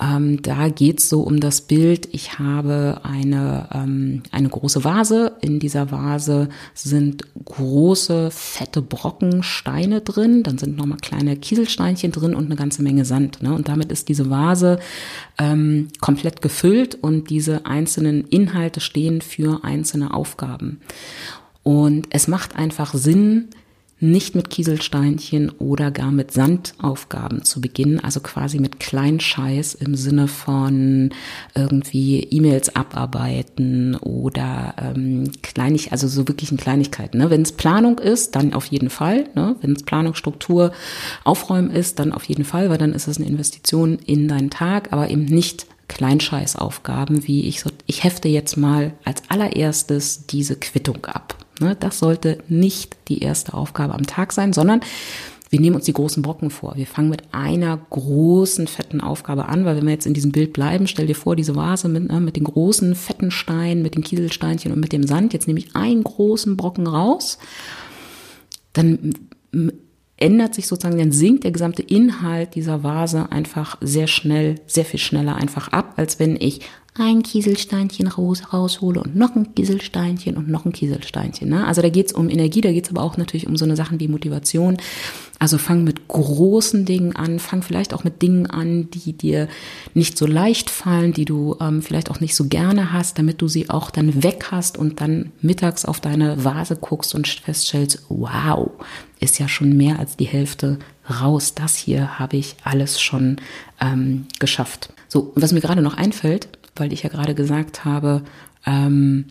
[SPEAKER 1] Ähm, da geht's so um das Bild, ich habe eine, ähm, eine große Vase. In dieser Vase sind große, fette Brocken Steine drin. Dann sind nochmal kleine Kieselsteinchen drin und eine ganze Menge Sand. Ne? Und damit ist diese Vase ähm, komplett gefüllt und diese einzelnen Inhalte stehen für einzelne Aufgaben. Und es macht einfach Sinn, nicht mit Kieselsteinchen oder gar mit Sandaufgaben zu beginnen, also quasi mit Kleinscheiß im Sinne von irgendwie E-Mails abarbeiten oder ähm, kleinig, also so wirklich in Kleinigkeiten. Ne? Wenn es Planung ist, dann auf jeden Fall. Ne? Wenn es Planung, Aufräumen ist, dann auf jeden Fall, weil dann ist es eine Investition in deinen Tag, aber eben nicht Kleinscheißaufgaben, wie ich so, ich hefte jetzt mal als allererstes diese Quittung ab. Ne, das sollte nicht die erste Aufgabe am Tag sein, sondern wir nehmen uns die großen Brocken vor. Wir fangen mit einer großen, fetten Aufgabe an, weil wenn wir jetzt in diesem Bild bleiben, stell dir vor, diese Vase mit, ne, mit den großen, fetten Steinen, mit den Kieselsteinchen und mit dem Sand. Jetzt nehme ich einen großen Brocken raus. Dann ändert sich sozusagen, dann sinkt der gesamte Inhalt dieser Vase einfach sehr schnell, sehr viel schneller einfach ab, als wenn ich ein Kieselsteinchen raus, raushole und noch ein Kieselsteinchen und noch ein Kieselsteinchen. Ne? Also da geht's um Energie, da geht's aber auch natürlich um so eine Sachen wie Motivation. Also fang mit großen Dingen an, fang vielleicht auch mit Dingen an, die dir nicht so leicht fallen, die du ähm, vielleicht auch nicht so gerne hast, damit du sie auch dann weg hast und dann mittags auf deine Vase guckst und feststellst, wow, ist ja schon mehr als die Hälfte raus. Das hier habe ich alles schon ähm, geschafft. So, was mir gerade noch einfällt, weil ich ja gerade gesagt habe, ähm,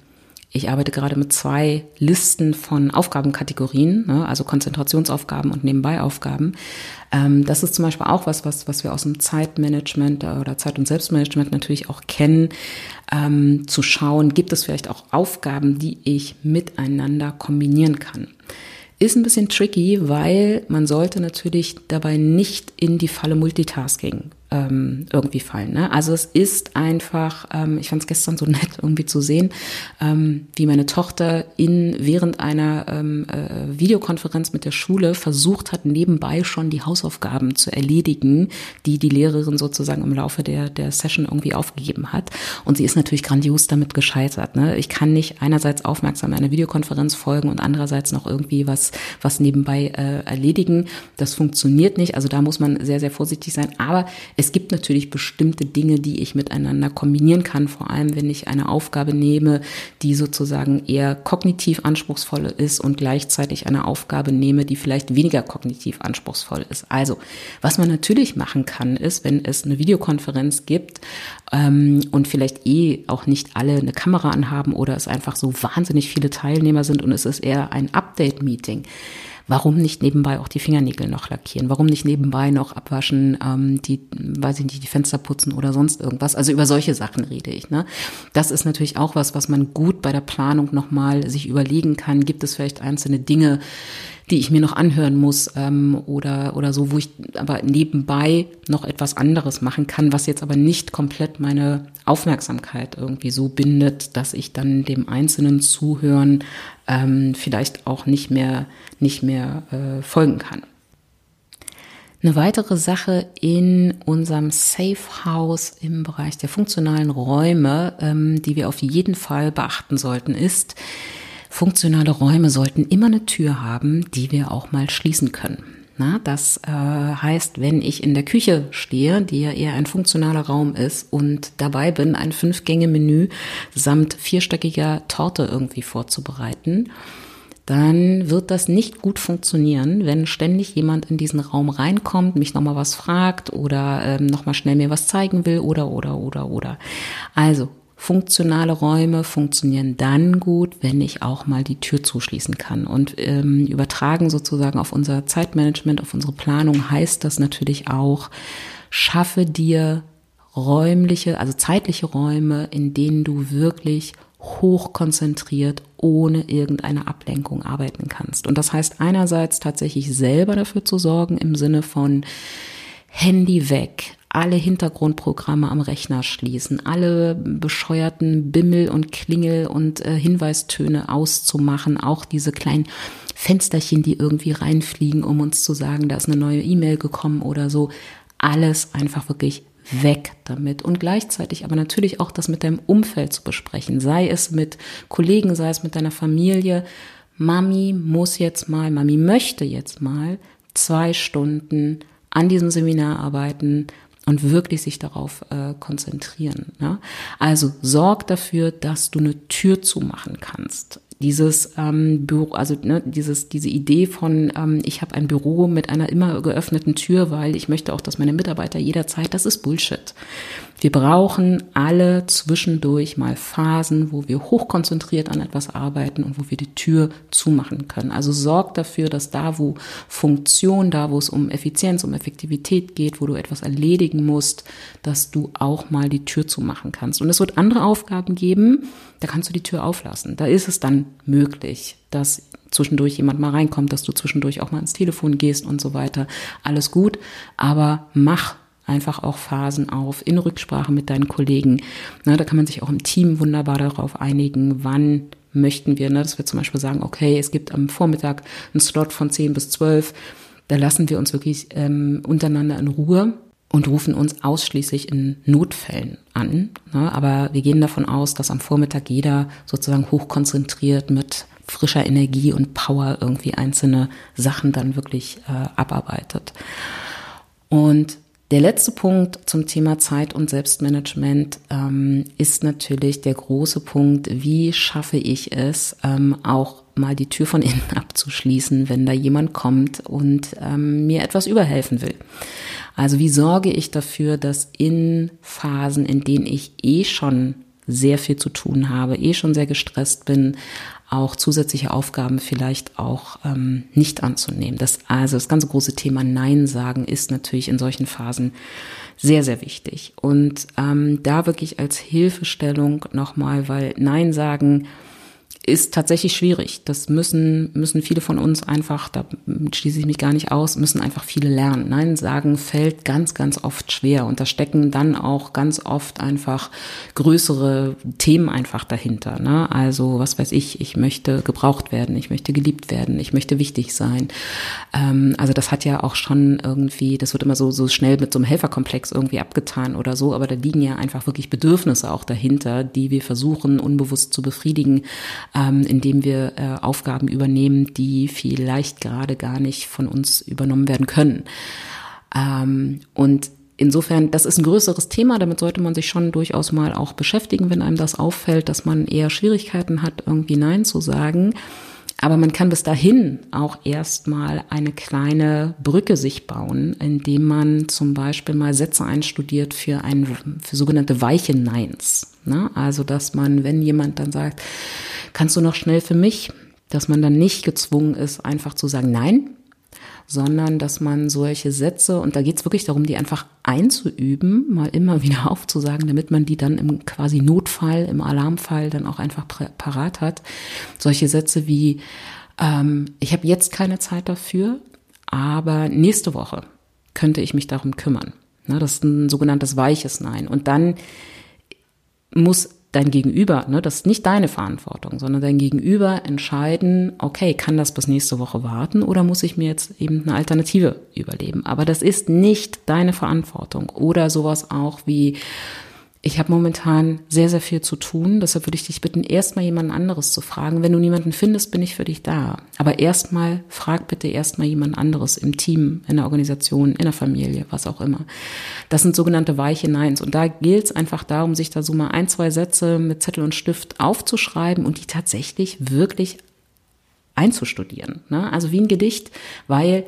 [SPEAKER 1] ich arbeite gerade mit zwei Listen von Aufgabenkategorien, ne, also Konzentrationsaufgaben und Nebenbeiaufgaben. Ähm, das ist zum Beispiel auch was, was, was wir aus dem Zeitmanagement oder Zeit- und Selbstmanagement natürlich auch kennen, ähm, zu schauen, gibt es vielleicht auch Aufgaben, die ich miteinander kombinieren kann. Ist ein bisschen tricky, weil man sollte natürlich dabei nicht in die Falle Multitasking ähm, irgendwie fallen. Ne? Also es ist einfach, ähm, ich fand es gestern so nett irgendwie zu sehen, ähm, wie meine Tochter in während einer ähm, äh, Videokonferenz mit der Schule versucht hat, nebenbei schon die Hausaufgaben zu erledigen, die die Lehrerin sozusagen im Laufe der, der Session irgendwie aufgegeben hat. Und sie ist natürlich grandios damit gescheitert. Ne? Ich kann nicht einerseits aufmerksam einer Videokonferenz folgen und andererseits noch irgendwie was, was nebenbei äh, erledigen. Das funktioniert nicht. Also da muss man sehr, sehr vorsichtig sein. Aber es gibt natürlich bestimmte Dinge, die ich miteinander kombinieren kann, vor allem wenn ich eine Aufgabe nehme, die sozusagen eher kognitiv anspruchsvoll ist und gleichzeitig eine Aufgabe nehme, die vielleicht weniger kognitiv anspruchsvoll ist. Also, was man natürlich machen kann, ist, wenn es eine Videokonferenz gibt ähm, und vielleicht eh auch nicht alle eine Kamera anhaben oder es einfach so wahnsinnig viele Teilnehmer sind und es ist eher ein Update-Meeting Warum nicht nebenbei auch die Fingernägel noch lackieren? Warum nicht nebenbei noch abwaschen, ähm, die, weiß ich nicht, die Fenster putzen oder sonst irgendwas? Also über solche Sachen rede ich. Ne? Das ist natürlich auch was, was man gut bei der Planung nochmal sich überlegen kann. Gibt es vielleicht einzelne Dinge, die ich mir noch anhören muss ähm, oder, oder so, wo ich aber nebenbei noch etwas anderes machen kann, was jetzt aber nicht komplett meine Aufmerksamkeit irgendwie so bindet, dass ich dann dem einzelnen Zuhören ähm, vielleicht auch nicht mehr, nicht mehr äh, folgen kann. Eine weitere Sache in unserem Safe House im Bereich der funktionalen Räume, ähm, die wir auf jeden Fall beachten sollten, ist, Funktionale Räume sollten immer eine Tür haben, die wir auch mal schließen können. Na, das äh, heißt, wenn ich in der Küche stehe, die ja eher ein funktionaler Raum ist und dabei bin, ein Fünf-Gänge-Menü samt vierstöckiger Torte irgendwie vorzubereiten, dann wird das nicht gut funktionieren, wenn ständig jemand in diesen Raum reinkommt, mich nochmal was fragt oder ähm, nochmal schnell mir was zeigen will oder, oder, oder, oder. Also, funktionale Räume funktionieren dann gut, wenn ich auch mal die Tür zuschließen kann. Und ähm, übertragen sozusagen auf unser Zeitmanagement, auf unsere Planung heißt das natürlich auch, schaffe dir räumliche, also zeitliche Räume, in denen du wirklich hochkonzentriert ohne irgendeine Ablenkung arbeiten kannst. Und das heißt einerseits tatsächlich selber dafür zu sorgen im Sinne von Handy weg, alle Hintergrundprogramme am Rechner schließen, alle bescheuerten Bimmel und Klingel und äh, Hinweistöne auszumachen, auch diese kleinen Fensterchen, die irgendwie reinfliegen, um uns zu sagen, da ist eine neue E-Mail gekommen oder so. Alles einfach wirklich weg damit und gleichzeitig aber natürlich auch das mit deinem Umfeld zu besprechen, sei es mit Kollegen, sei es mit deiner Familie. Mami muss jetzt mal, Mami möchte jetzt mal zwei Stunden an diesem Seminar arbeiten und wirklich sich darauf äh, konzentrieren. Ne? Also sorg dafür, dass du eine Tür zumachen kannst dieses ähm, Büro, also ne, dieses, diese Idee von, ähm, ich habe ein Büro mit einer immer geöffneten Tür, weil ich möchte auch, dass meine Mitarbeiter jederzeit, das ist Bullshit. Wir brauchen alle zwischendurch mal Phasen, wo wir hochkonzentriert an etwas arbeiten und wo wir die Tür zumachen können. Also sorg dafür, dass da, wo Funktion, da, wo es um Effizienz, um Effektivität geht, wo du etwas erledigen musst, dass du auch mal die Tür zumachen kannst. Und es wird andere Aufgaben geben, da kannst du die Tür auflassen. Da ist es dann möglich, dass zwischendurch jemand mal reinkommt, dass du zwischendurch auch mal ins Telefon gehst und so weiter. Alles gut, aber mach einfach auch Phasen auf in Rücksprache mit deinen Kollegen. Na, da kann man sich auch im Team wunderbar darauf einigen, wann möchten wir, ne, dass wir zum Beispiel sagen, okay, es gibt am Vormittag einen Slot von 10 bis 12, da lassen wir uns wirklich ähm, untereinander in Ruhe und rufen uns ausschließlich in Notfällen an. Ne? Aber wir gehen davon aus, dass am Vormittag jeder sozusagen hochkonzentriert mit frischer Energie und Power irgendwie einzelne Sachen dann wirklich äh, abarbeitet. Und der letzte Punkt zum Thema Zeit und Selbstmanagement ähm, ist natürlich der große Punkt, wie schaffe ich es, ähm, auch mal die Tür von innen abzuschließen, wenn da jemand kommt und ähm, mir etwas überhelfen will. Also wie sorge ich dafür, dass in Phasen, in denen ich eh schon sehr viel zu tun habe, eh schon sehr gestresst bin, auch zusätzliche Aufgaben vielleicht auch ähm, nicht anzunehmen. Das, also das ganze große Thema Nein sagen ist natürlich in solchen Phasen sehr, sehr wichtig. Und ähm, da wirklich als Hilfestellung nochmal, weil Nein sagen ist tatsächlich schwierig. Das müssen, müssen viele von uns einfach, da schließe ich mich gar nicht aus, müssen einfach viele lernen. Nein, sagen fällt ganz, ganz oft schwer. Und da stecken dann auch ganz oft einfach größere Themen einfach dahinter. Ne? Also, was weiß ich, ich möchte gebraucht werden, ich möchte geliebt werden, ich möchte wichtig sein. Ähm, also, das hat ja auch schon irgendwie, das wird immer so, so schnell mit so einem Helferkomplex irgendwie abgetan oder so, aber da liegen ja einfach wirklich Bedürfnisse auch dahinter, die wir versuchen, unbewusst zu befriedigen ähm, indem wir äh, Aufgaben übernehmen, die vielleicht gerade gar nicht von uns übernommen werden können. Ähm, und Insofern, das ist ein größeres Thema, damit sollte man sich schon durchaus mal auch beschäftigen, wenn einem das auffällt, dass man eher Schwierigkeiten hat, irgendwie Nein zu sagen. Aber man kann bis dahin auch erstmal eine kleine Brücke sich bauen, indem man zum Beispiel mal Sätze einstudiert für ein, für sogenannte weiche Neins. Ne? Also, dass man, wenn jemand dann sagt, kannst du noch schnell für mich, dass man dann nicht gezwungen ist, einfach zu sagen Nein, sondern dass man solche Sätze, und da geht es wirklich darum, die einfach einzuüben, mal immer wieder aufzusagen, damit man die dann im quasi Notfall, im Alarmfall dann auch einfach parat hat. Solche Sätze wie, ähm, ich habe jetzt keine Zeit dafür, aber nächste Woche könnte ich mich darum kümmern. Ne, das ist ein sogenanntes weiches Nein. Und dann muss dein Gegenüber, ne, das ist nicht deine Verantwortung, sondern dein Gegenüber entscheiden, okay, kann das bis nächste Woche warten oder muss ich mir jetzt eben eine Alternative überleben? Aber das ist nicht deine Verantwortung. Oder sowas auch wie, ich habe momentan sehr, sehr viel zu tun. Deshalb würde ich dich bitten, erstmal jemand anderes zu fragen. Wenn du niemanden findest, bin ich für dich da. Aber erstmal, frag bitte erstmal jemand anderes im Team, in der Organisation, in der Familie, was auch immer. Das sind sogenannte weiche Neins. Und da gilt es einfach darum, sich da so mal ein, zwei Sätze mit Zettel und Stift aufzuschreiben und die tatsächlich wirklich einzustudieren. Ne? Also wie ein Gedicht, weil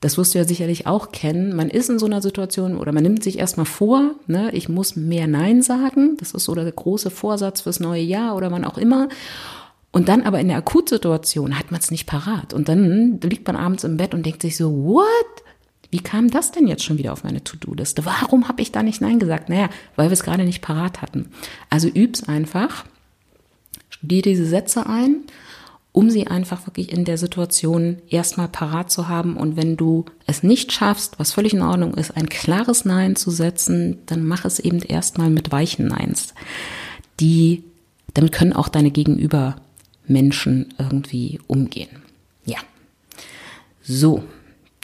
[SPEAKER 1] das wirst du ja sicherlich auch kennen. Man ist in so einer Situation oder man nimmt sich erstmal vor, ne, ich muss mehr Nein sagen. Das ist so der große Vorsatz fürs neue Jahr oder wann auch immer. Und dann aber in der Akutsituation hat man es nicht parat. Und dann liegt man abends im Bett und denkt sich so, what? Wie kam das denn jetzt schon wieder auf meine To-Do-Liste? Warum habe ich da nicht Nein gesagt? Naja, weil wir es gerade nicht parat hatten. Also üb's einfach, studier diese Sätze ein um sie einfach wirklich in der Situation erstmal parat zu haben. Und wenn du es nicht schaffst, was völlig in Ordnung ist, ein klares Nein zu setzen, dann mach es eben erstmal mit weichen Neins. Die, damit können auch deine Gegenüber Menschen irgendwie umgehen. Ja. So.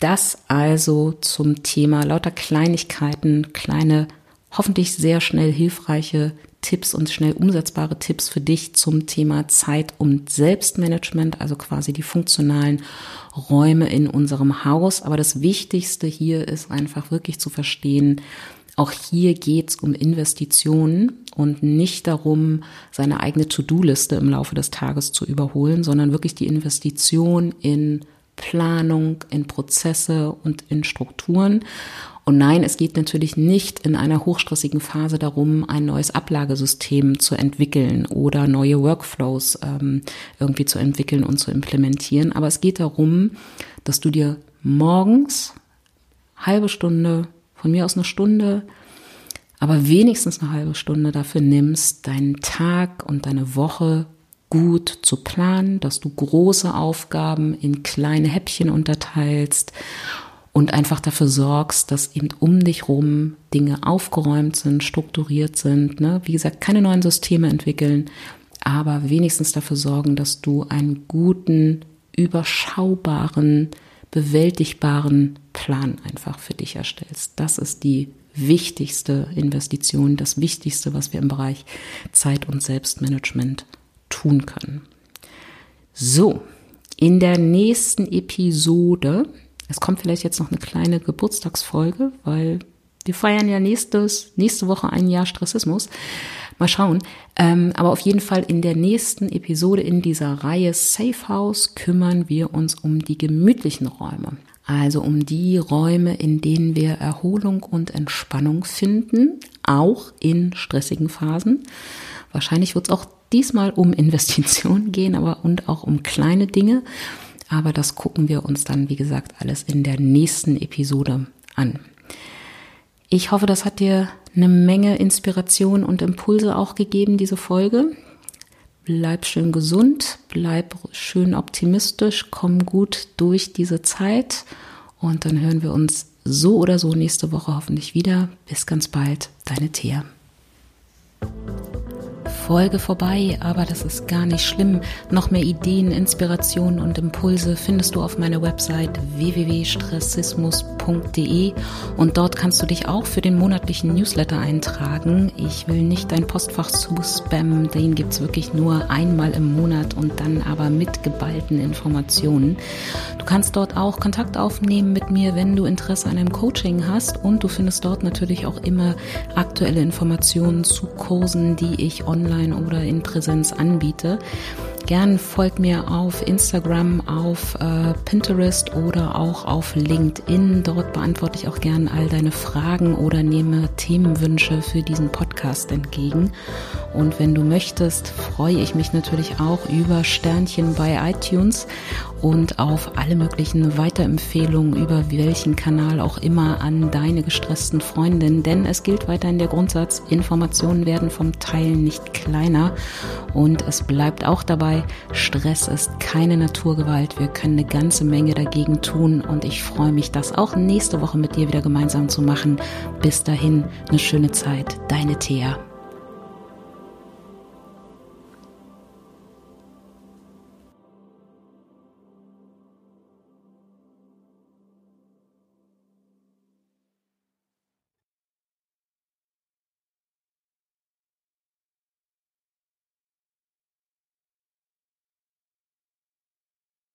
[SPEAKER 1] Das also zum Thema lauter Kleinigkeiten, kleine, hoffentlich sehr schnell hilfreiche Tipps und schnell umsetzbare Tipps für dich zum Thema Zeit und Selbstmanagement, also quasi die funktionalen Räume in unserem Haus. Aber das Wichtigste hier ist einfach wirklich zu verstehen, auch hier geht's um Investitionen und nicht darum, seine eigene To-Do-Liste im Laufe des Tages zu überholen, sondern wirklich die Investition in Planung, in Prozesse und in Strukturen. Und nein, es geht natürlich nicht in einer hochstressigen Phase darum, ein neues Ablagesystem zu entwickeln oder neue Workflows ähm, irgendwie zu entwickeln und zu implementieren. Aber es geht darum, dass du dir morgens halbe Stunde, von mir aus eine Stunde, aber wenigstens eine halbe Stunde dafür nimmst, deinen Tag und deine Woche gut zu planen, dass du große Aufgaben in kleine Häppchen unterteilst und einfach dafür sorgst, dass eben um dich rum Dinge aufgeräumt sind, strukturiert sind. Ne? Wie gesagt, keine neuen Systeme entwickeln, aber wenigstens dafür sorgen, dass du einen guten, überschaubaren, bewältigbaren Plan einfach für dich erstellst. Das ist die wichtigste Investition, das Wichtigste, was wir im Bereich Zeit- und Selbstmanagement tun können. So, in der nächsten Episode es kommt vielleicht jetzt noch eine kleine Geburtstagsfolge, weil wir feiern ja nächstes, nächste Woche ein Jahr Stressismus. Mal schauen. Ähm, aber auf jeden Fall in der nächsten Episode in dieser Reihe Safe House kümmern wir uns um die gemütlichen Räume. Also um die Räume, in denen wir Erholung und Entspannung finden, auch in stressigen Phasen. Wahrscheinlich wird es auch diesmal um Investitionen gehen, aber und auch um kleine Dinge. Aber das gucken wir uns dann, wie gesagt, alles in der nächsten Episode an. Ich hoffe, das hat dir eine Menge Inspiration und Impulse auch gegeben, diese Folge. Bleib schön gesund, bleib schön optimistisch, komm gut durch diese Zeit und dann hören wir uns so oder so nächste Woche hoffentlich wieder. Bis ganz bald, deine Thea. Folge vorbei, aber das ist gar nicht schlimm. Noch mehr Ideen, Inspirationen und Impulse findest du auf meiner Website www.stressismus.de und dort kannst du dich auch für den monatlichen Newsletter eintragen. Ich will nicht dein Postfach zu spammen, den gibt es wirklich nur einmal im Monat und dann aber mit geballten Informationen. Du kannst dort auch Kontakt aufnehmen mit mir, wenn du Interesse an einem Coaching hast und du findest dort natürlich auch immer aktuelle Informationen zu Kursen, die ich online online oder in Präsenz anbiete. Gern folgt mir auf Instagram, auf äh, Pinterest oder auch auf LinkedIn. Dort beantworte ich auch gern all deine Fragen oder nehme Themenwünsche für diesen Podcast entgegen. Und wenn du möchtest, freue ich mich natürlich auch über Sternchen bei iTunes und auf alle möglichen Weiterempfehlungen über welchen Kanal auch immer an deine gestressten Freundinnen. Denn es gilt weiterhin der Grundsatz, Informationen werden vom Teilen nicht kleiner. Und es bleibt auch dabei, dabei, Stress ist keine Naturgewalt. Wir können eine ganze Menge dagegen tun und ich freue mich, das auch nächste Woche mit dir wieder gemeinsam zu machen. Bis dahin, eine schöne Zeit. Deine Thea.